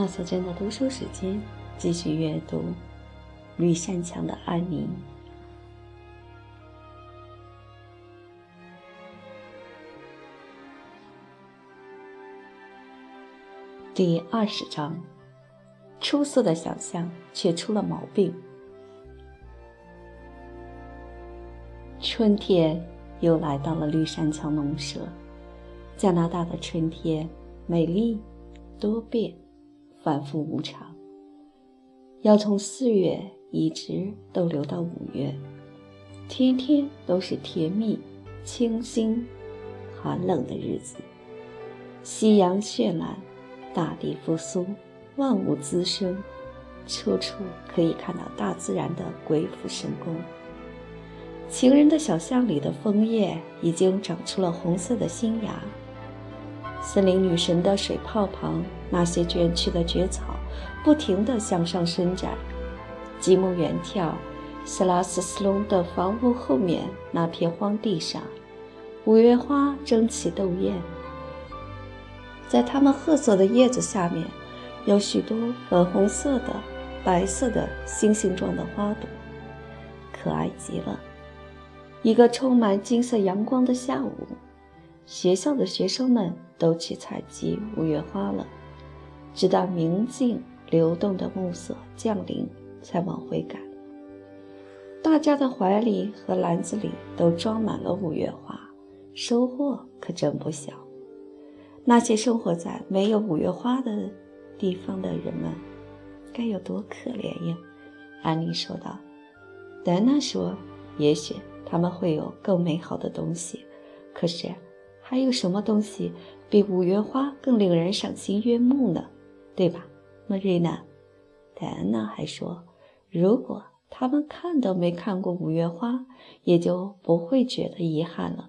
那小珍的读书时间，继续阅读《绿山墙的安宁》第二十章。出色的想象却出了毛病。春天又来到了绿山墙农舍。加拿大的春天美丽多变。反复无常，要从四月一直都留到五月，天天都是甜蜜、清新、寒冷的日子。夕阳绚烂，大地复苏，万物滋生，处处可以看到大自然的鬼斧神工。情人的小巷里的枫叶已经长出了红色的新芽。森林女神的水泡旁，那些卷曲的蕨草不停地向上伸展。极目远眺，斯拉斯斯隆的房屋后面那片荒地上，五月花争奇斗艳。在它们褐色的叶子下面，有许多粉红色的、白色的星星状的花朵，可爱极了。一个充满金色阳光的下午。学校的学生们都去采集五月花了，直到明净流动的暮色降临，才往回赶。大家的怀里和篮子里都装满了五月花，收获可真不小。那些生活在没有五月花的地方的人们，该有多可怜呀！安妮说道。戴娜说：“也许他们会有更美好的东西，可是……”还有什么东西比五月花更令人赏心悦目呢？对吧，莫瑞娜？戴安娜还说，如果他们看都没看过五月花，也就不会觉得遗憾了。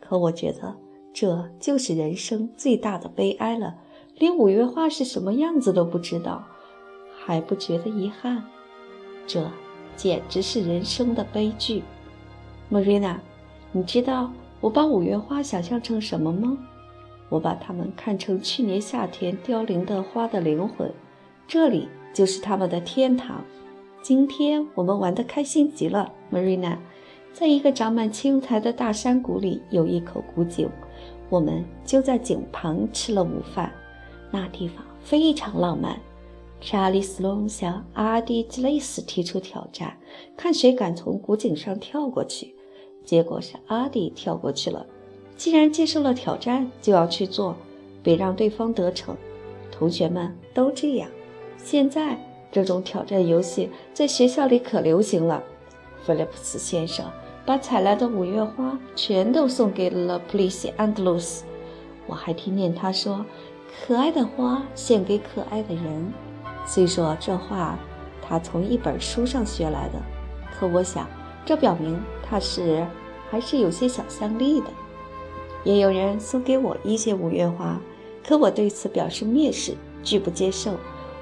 可我觉得这就是人生最大的悲哀了，连五月花是什么样子都不知道，还不觉得遗憾？这简直是人生的悲剧。莫瑞娜，你知道？我把五月花想象成什么吗？我把它们看成去年夏天凋零的花的灵魂，这里就是他们的天堂。今天我们玩得开心极了，Marina。在一个长满青苔的大山谷里有一口古井，我们就在井旁吃了午饭。那地方非常浪漫。查理斯隆向阿迪吉雷斯提出挑战，看谁敢从古井上跳过去。结果是阿迪跳过去了。既然接受了挑战，就要去做，别让对方得逞。同学们都这样。现在这种挑战游戏在学校里可流行了。菲利普斯先生把采来的五月花全都送给了普利西安德鲁斯。我还听见他说：“可爱的花献给可爱的人。”虽说这话他从一本书上学来的，可我想。这表明他是还是有些想象力的。也有人送给我一些五月花，可我对此表示蔑视，拒不接受。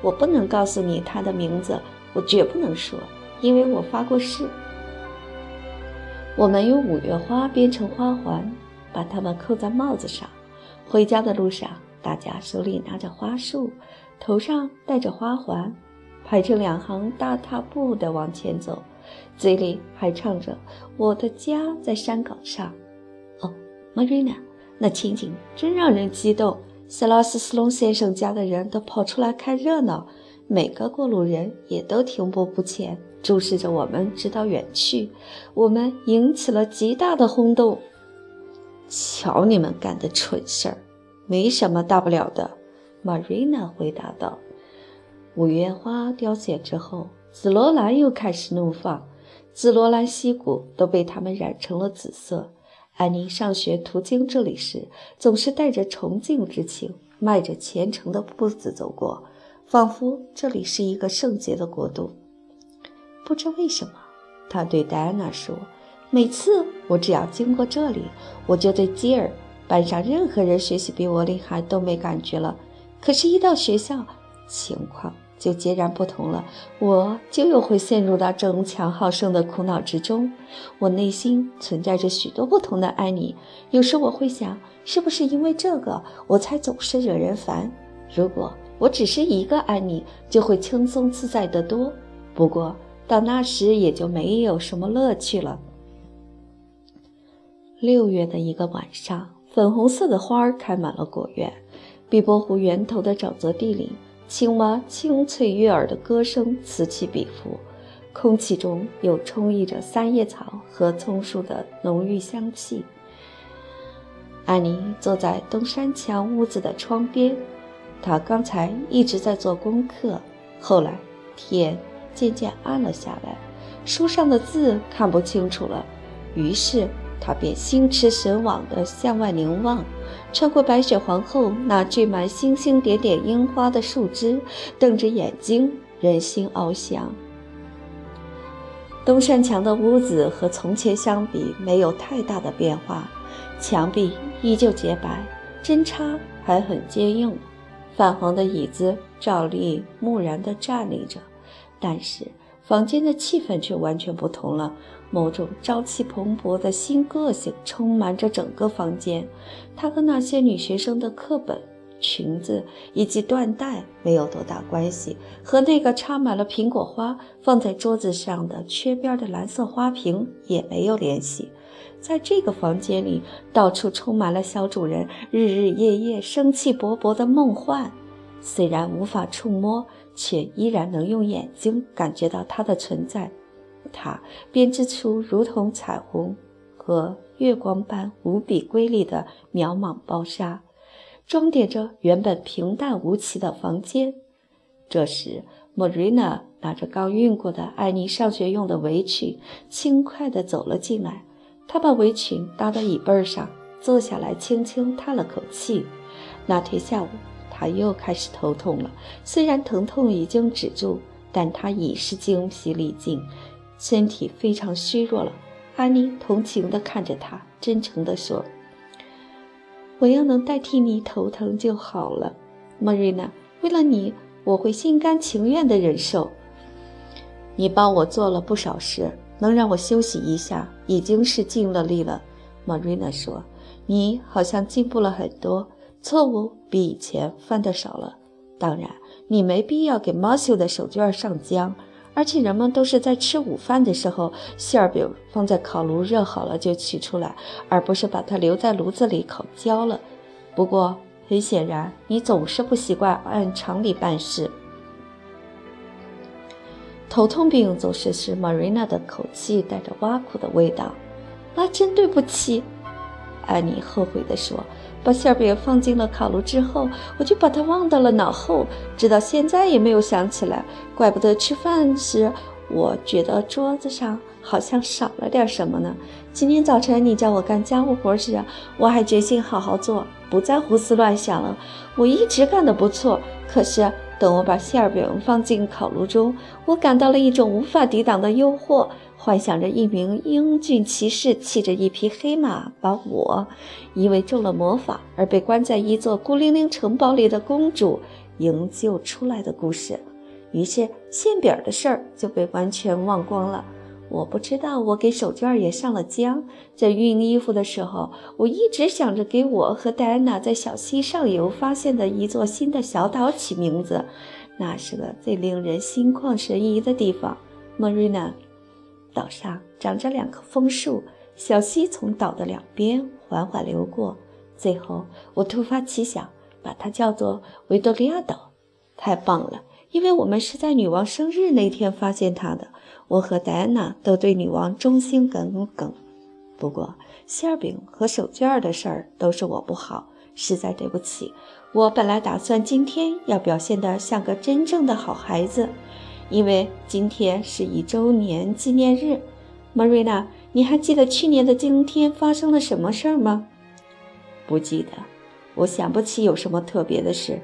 我不能告诉你他的名字，我绝不能说，因为我发过誓。我们用五月花编成花环，把它们扣在帽子上。回家的路上，大家手里拿着花束，头上戴着花环，排成两行大踏步地往前走。嘴里还唱着“我的家在山岗上”。哦，Marina，那情景真让人激动。塞拉斯斯隆先生家的人都跑出来看热闹，每个过路人也都停步不前，注视着我们直到远去。我们引起了极大的轰动。瞧你们干的蠢事儿，没什么大不了的。Marina 回答道。五月花凋谢之后。紫罗兰又开始怒放，紫罗兰溪谷都被它们染成了紫色。安妮上学途经这里时，总是带着崇敬之情，迈着虔诚的步子走过，仿佛这里是一个圣洁的国度。不知为什么，他对戴安娜说：“每次我只要经过这里，我就对吉尔班上任何人学习比我厉害都没感觉了。可是，一到学校，情况……”就截然不同了，我就又会陷入到争强好胜的苦恼之中。我内心存在着许多不同的安妮。有时我会想，是不是因为这个，我才总是惹人烦？如果我只是一个安妮，就会轻松自在得多。不过到那时也就没有什么乐趣了。六月的一个晚上，粉红色的花儿开满了果园。碧波湖源头的沼泽地里，青蛙清脆悦耳的歌声此起彼伏，空气中又充溢着三叶草和松树的浓郁香气。安妮坐在东山墙屋子的窗边，她刚才一直在做功课，后来天渐渐暗了下来，书上的字看不清楚了，于是。他便心驰神往地向外凝望，穿过白雪皇后那缀满星星点点樱花的树枝，瞪着眼睛，人心翱翔。东山墙的屋子和从前相比没有太大的变化，墙壁依旧洁白，针插还很坚硬，泛黄的椅子照例木然地站立着，但是房间的气氛却完全不同了。某种朝气蓬勃的新个性充满着整个房间，它和那些女学生的课本、裙子以及缎带没有多大关系，和那个插满了苹果花放在桌子上的缺边的蓝色花瓶也没有联系。在这个房间里，到处充满了小主人日日夜夜生气勃勃的梦幻，虽然无法触摸，却依然能用眼睛感觉到它的存在。它编织出如同彩虹和月光般无比瑰丽的渺茫包纱，装点着原本平淡无奇的房间。这时，Marina 拿着刚熨过的艾妮上学用的围裙，轻快地走了进来。她把围裙搭到椅背上，坐下来，轻轻叹了口气。那天下午，她又开始头痛了。虽然疼痛已经止住，但她已是精疲力尽。身体非常虚弱了，安妮同情地看着他，真诚地说：“我要能代替你头疼就好了莫瑞娜。为了你，我会心甘情愿地忍受。你帮我做了不少事，能让我休息一下，已经是尽了力了。莫瑞娜说：“你好像进步了很多，错误比以前犯的少了。当然，你没必要给马修的手绢上浆。”而且人们都是在吃午饭的时候，馅儿饼放在烤炉热好了就取出来，而不是把它留在炉子里烤焦了。不过很显然，你总是不习惯按常理办事。头痛病总是使 Marina 的口气带着挖苦的味道。啊，真对不起，安妮后悔地说。把馅饼放进了烤炉之后，我就把它忘到了脑后，直到现在也没有想起来。怪不得吃饭时，我觉得桌子上好像少了点什么呢。今天早晨你叫我干家务活时，我还决心好好做，不再胡思乱想了。我一直干得不错，可是等我把馅饼放进烤炉中，我感到了一种无法抵挡的诱惑。幻想着一名英俊骑士骑着一匹黑马，把我，因为中了魔法而被关在一座孤零零城堡里的公主营救出来的故事。于是馅饼的事儿就被完全忘光了。我不知道我给手绢也上了浆。在熨衣服的时候，我一直想着给我和戴安娜在小溪上游发现的一座新的小岛起名字。那是个最令人心旷神怡的地方，Marina。岛上长着两棵枫树，小溪从岛的两边缓缓流过。最后，我突发奇想，把它叫做维多利亚岛。太棒了，因为我们是在女王生日那天发现她的。我和戴安娜都对女王忠心耿耿。不过，馅饼和手绢的事儿都是我不好，实在对不起。我本来打算今天要表现得像个真正的好孩子。因为今天是一周年纪念日，Marina，你还记得去年的今天发生了什么事儿吗？不记得，我想不起有什么特别的事。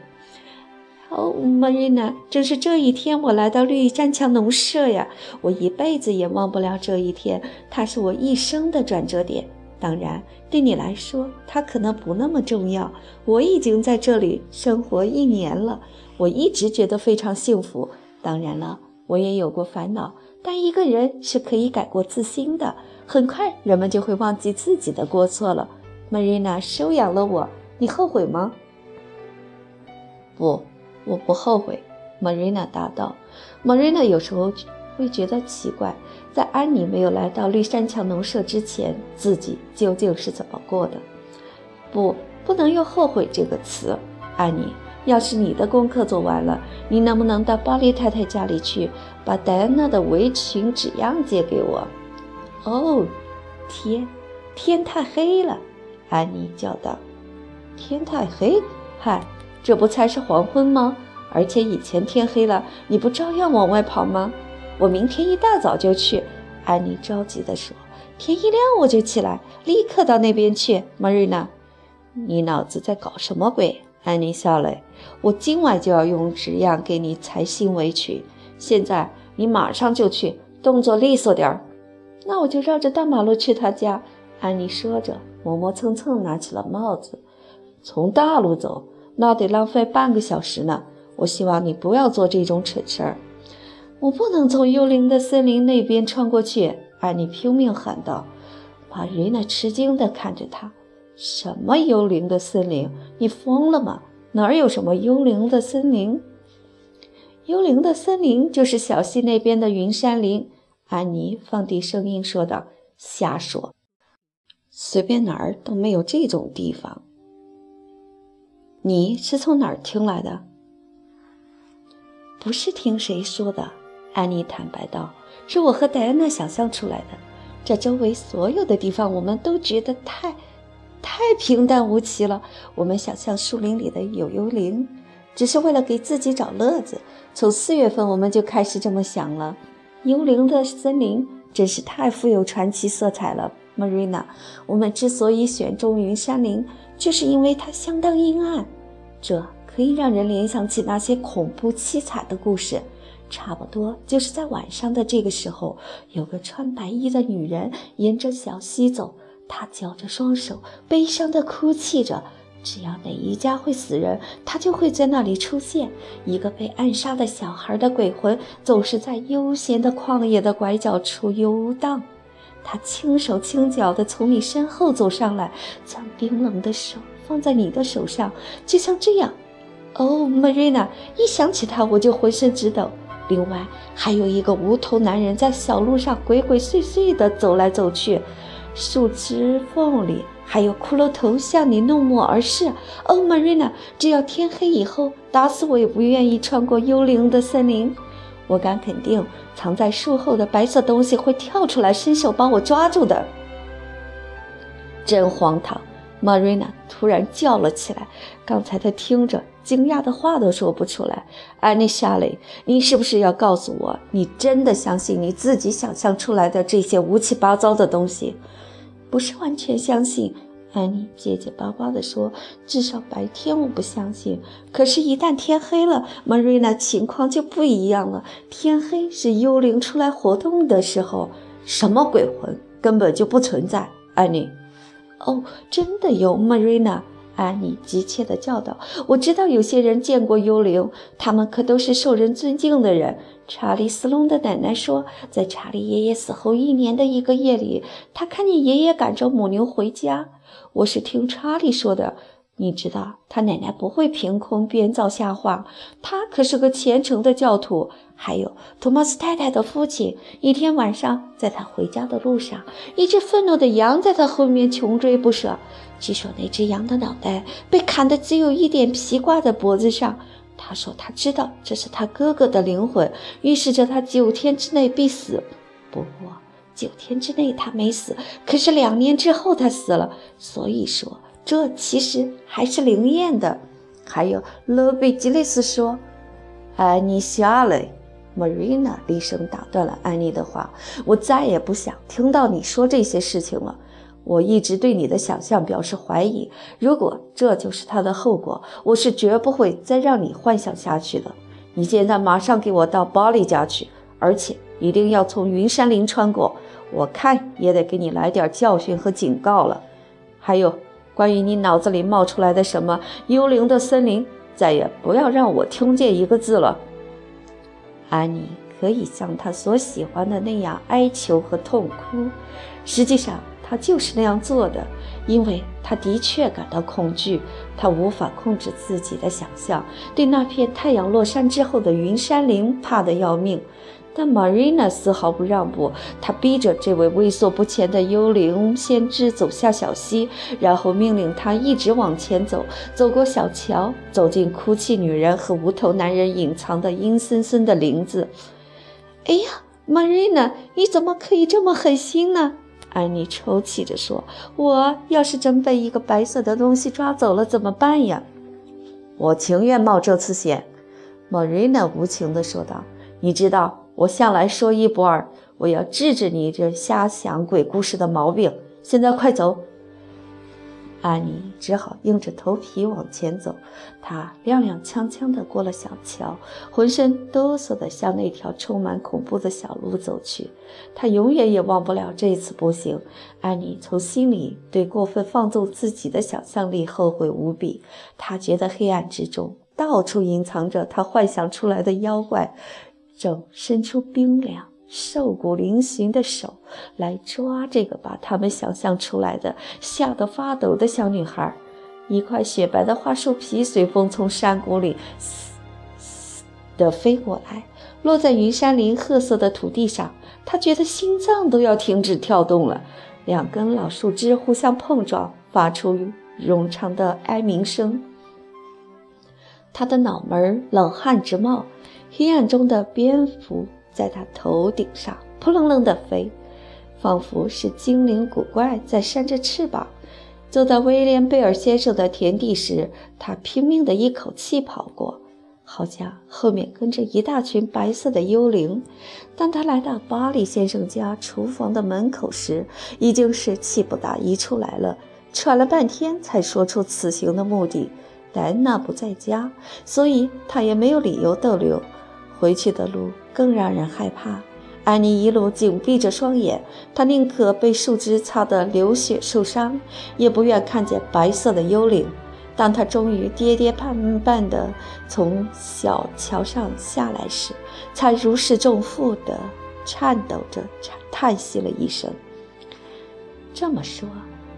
哦，Marina，正是这一天我来到绿山墙农舍呀，我一辈子也忘不了这一天，它是我一生的转折点。当然，对你来说，它可能不那么重要。我已经在这里生活一年了，我一直觉得非常幸福。当然了，我也有过烦恼，但一个人是可以改过自新的。很快，人们就会忘记自己的过错了。Marina 收养了我，你后悔吗？不，我不后悔。”Marina 答道。Marina 有时候会觉得奇怪，在安妮没有来到绿山墙农舍之前，自己究竟是怎么过的？不，不能用“后悔”这个词。安妮，要是你的功课做完了，你能不能到巴黎太太家里去，把戴安娜的围裙纸样借给我？哦，天，天太黑了！安妮叫道。天太黑？嗨，这不才是黄昏吗？而且以前天黑了，你不照样往外跑吗？我明天一大早就去。安妮着急地说：“天一亮我就起来，立刻到那边去。” Marina，你脑子在搞什么鬼？安妮笑了。我今晚就要用纸样给你裁新围裙。现在你马上就去，动作利索点儿。那我就绕着大马路去他家。安妮说着，磨磨蹭蹭拿起了帽子。从大路走，那得浪费半个小时呢。我希望你不要做这种蠢事儿。我不能从幽灵的森林那边穿过去，安妮拼命喊道。玛瑞娜吃惊地看着他：“什么幽灵的森林？你疯了吗？哪儿有什么幽灵的森林？幽灵的森林就是小溪那边的云山林。”安妮放低声音说道：“瞎说，随便哪儿都没有这种地方。你是从哪儿听来的？”不是听谁说的，安妮坦白道：“是我和戴安娜想象出来的。这周围所有的地方，我们都觉得太，太平淡无奇了。我们想象树林里的有幽灵，只是为了给自己找乐子。从四月份我们就开始这么想了。幽灵的森林真是太富有传奇色彩了，Marina。我们之所以选中云山林，就是因为它相当阴暗。这。”可以让人联想起那些恐怖凄惨的故事，差不多就是在晚上的这个时候，有个穿白衣的女人沿着小溪走，她绞着双手，悲伤地哭泣着。只要哪一家会死人，她就会在那里出现。一个被暗杀的小孩的鬼魂总是在悠闲的旷野的拐角处游荡，他轻手轻脚地从你身后走上来，将冰冷的手放在你的手上，就像这样。哦，Marina，一想起他我就浑身直抖。另外还有一个无头男人在小路上鬼鬼祟祟地走来走去，树枝缝里还有骷髅头向你怒目而视。哦，Marina，只要天黑以后，打死我也不愿意穿过幽灵的森林。我敢肯定，藏在树后的白色东西会跳出来，伸手把我抓住的。真荒唐！Marina 突然叫了起来。刚才她听着。惊讶的话都说不出来。安妮·莎莉，你是不是要告诉我，你真的相信你自己想象出来的这些乌七八糟的东西？不是完全相信，安妮结结巴巴地说。至少白天我不相信。可是，一旦天黑了，玛瑞娜情况就不一样了。天黑是幽灵出来活动的时候，什么鬼魂根本就不存在。安妮，哦，真的有！Marina，。安妮急切地叫道：“我知道有些人见过幽灵，他们可都是受人尊敬的人。”查理·斯隆的奶奶说，在查理爷爷死后一年的一个夜里，他看见爷爷赶着母牛回家。我是听查理说的。你知道，他奶奶不会凭空编造瞎话，他可是个虔诚的教徒。还有托马斯太太的父亲，一天晚上，在他回家的路上，一只愤怒的羊在他后面穷追不舍。据说那只羊的脑袋被砍得只有一点皮挂在脖子上。他说他知道这是他哥哥的灵魂，预示着他九天之内必死。不过九天之内他没死，可是两年之后他死了。所以说。这其实还是灵验的。还有，勒贝吉雷斯说：“安妮下来。” Marina 厉声打断了安妮的话：“我再也不想听到你说这些事情了。我一直对你的想象表示怀疑。如果这就是它的后果，我是绝不会再让你幻想下去的。你现在马上给我到巴利家去，而且一定要从云山林穿过。我看也得给你来点教训和警告了。还有。”关于你脑子里冒出来的什么幽灵的森林，再也不要让我听见一个字了。安妮可以像她所喜欢的那样哀求和痛哭，实际上她就是那样做的，因为她的确感到恐惧，她无法控制自己的想象，对那片太阳落山之后的云山林怕得要命。但 Marina 丝毫不让步，她逼着这位畏缩不前的幽灵先知走下小溪，然后命令他一直往前走，走过小桥，走进哭泣女人和无头男人隐藏的阴森森的林子。哎呀，Marina，你怎么可以这么狠心呢？安妮抽泣着说：“我要是真被一个白色的东西抓走了，怎么办呀？”我情愿冒这次险。”Marina 无情地说道。“你知道。”我向来说一不二，我要治治你这瞎想鬼故事的毛病。现在快走！安妮只好硬着头皮往前走。她踉踉跄跄地过了小桥，浑身哆嗦地向那条充满恐怖的小路走去。她永远也忘不了这次步行。安妮从心里对过分放纵自己的想象力后悔无比。她觉得黑暗之中到处隐藏着她幻想出来的妖怪。正伸出冰凉、瘦骨嶙峋的手来抓这个把他们想象出来的吓得发抖的小女孩。一块雪白的桦树皮随风从山谷里嘶嘶地飞过来，落在云山林褐色的土地上。他觉得心脏都要停止跳动了。两根老树枝互相碰撞，发出冗长的哀鸣声。他的脑门冷汗直冒。黑暗中的蝙蝠在他头顶上扑棱棱地飞，仿佛是精灵古怪在扇着翅膀。走到威廉贝尔先生的田地时，他拼命地一口气跑过，好像后面跟着一大群白色的幽灵。当他来到巴里先生家厨房的门口时，已经是气不打一处来了，喘了半天才说出此行的目的。戴安娜不在家，所以他也没有理由逗留。回去的路更让人害怕。安妮一路紧闭着双眼，她宁可被树枝擦得流血受伤，也不愿看见白色的幽灵。当她终于跌跌绊绊地从小桥上下来时，才如释重负地颤抖着叹息了一声：“这么说，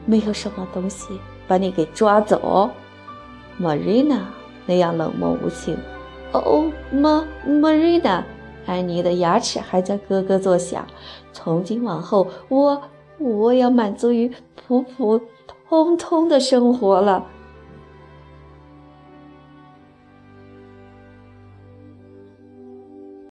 没有什么东西把你给抓走？”Marina 那样冷漠无情。哦，玛玛瑞娜，安妮的牙齿还在咯咯作响。从今往后，我我要满足于普普通通的生活了。